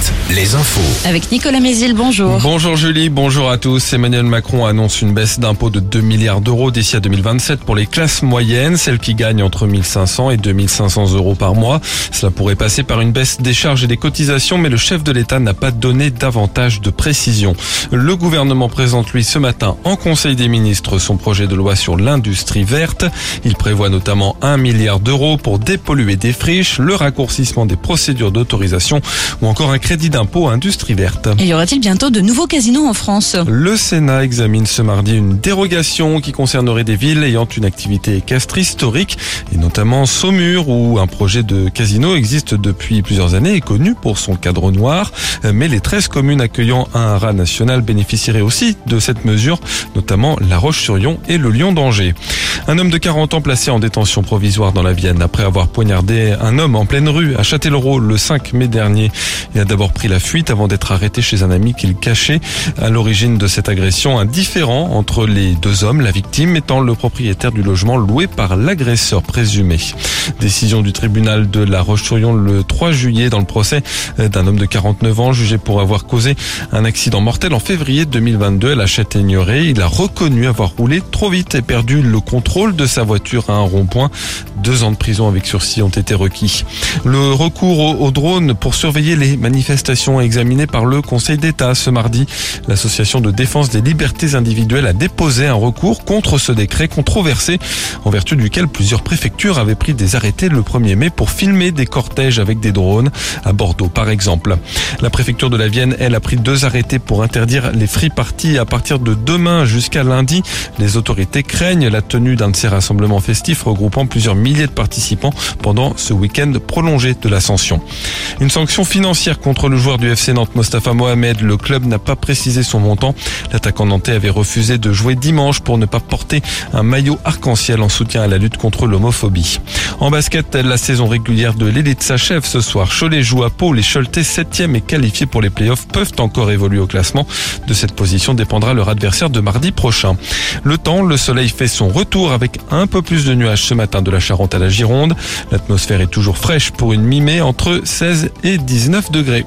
7, les infos. Avec Nicolas Mézil, bonjour. Bonjour Julie, bonjour à tous. Emmanuel Macron annonce une baisse d'impôts de 2 milliards d'euros d'ici à 2027 pour les classes moyennes, celles qui gagnent entre 1500 et 2500 euros par mois. Cela pourrait passer par une baisse des charges et des cotisations, mais le chef de l'État n'a pas donné davantage de précision. Le gouvernement présente lui ce matin en Conseil des ministres son projet de loi sur l'industrie verte. Il prévoit notamment 1 milliard d'euros pour dépolluer des friches, le raccourcissement des procédures d'autorisation ou encore un crédit d'impôt industrie verte. Et y aura-t-il bientôt de nouveaux casinos en France? Le Sénat examine ce mardi une dérogation qui concernerait des villes ayant une activité équestre historique et notamment Saumur où un projet de casino existe depuis plusieurs années et connu pour son cadre noir. Mais les 13 communes accueillant un haras national bénéficieraient aussi de cette mesure, notamment La Roche-sur-Yon et le Lion d'Angers. Un homme de 40 ans placé en détention provisoire dans la Vienne après avoir poignardé un homme en pleine rue à Châtellerault le 5 mai dernier. Il d'abord pris la fuite avant d'être arrêté chez un ami qu'il cachait. À l'origine de cette agression, un différend entre les deux hommes, la victime étant le propriétaire du logement loué par l'agresseur présumé. Décision du tribunal de la Roche-sur-Yon le 3 juillet dans le procès d'un homme de 49 ans jugé pour avoir causé un accident mortel en février 2022 à la Châtaigneraie. Il a reconnu avoir roulé trop vite et perdu le contrôle de sa voiture à un rond-point. Deux ans de prison avec sursis ont été requis. Le recours au, au drone pour surveiller les manifestations examinées par le Conseil d'État ce mardi. L'association de défense des libertés individuelles a déposé un recours contre ce décret controversé en vertu duquel plusieurs préfectures avaient pris des arrêtés le 1er mai pour filmer des cortèges avec des drones à Bordeaux par exemple. La préfecture de la Vienne, elle, a pris deux arrêtés pour interdire les free parties à partir de demain jusqu'à lundi. Les autorités craignent la tenue d'un de ces rassemblements festifs regroupant plusieurs milliers de participants pendant ce week-end prolongé de l'ascension. Une sanction financière contre le joueur du FC Nantes Mostafa Mohamed. Le club n'a pas précisé son montant. L'attaquant nantais avait refusé de jouer dimanche pour ne pas porter un maillot arc-en-ciel en soutien à la lutte contre l'homophobie. En basket, la saison régulière de l'élite s'achève ce soir. Cholet joue à Pau. Les Choletais 7e et qualifiés pour les playoffs peuvent encore évoluer au classement. De cette position dépendra leur adversaire de mardi prochain. Le temps, le soleil fait son retour avec un peu plus de nuages ce matin de la Charente à la Gironde. L'atmosphère est toujours fraîche pour une mi-mai entre 16 et 19 degrés.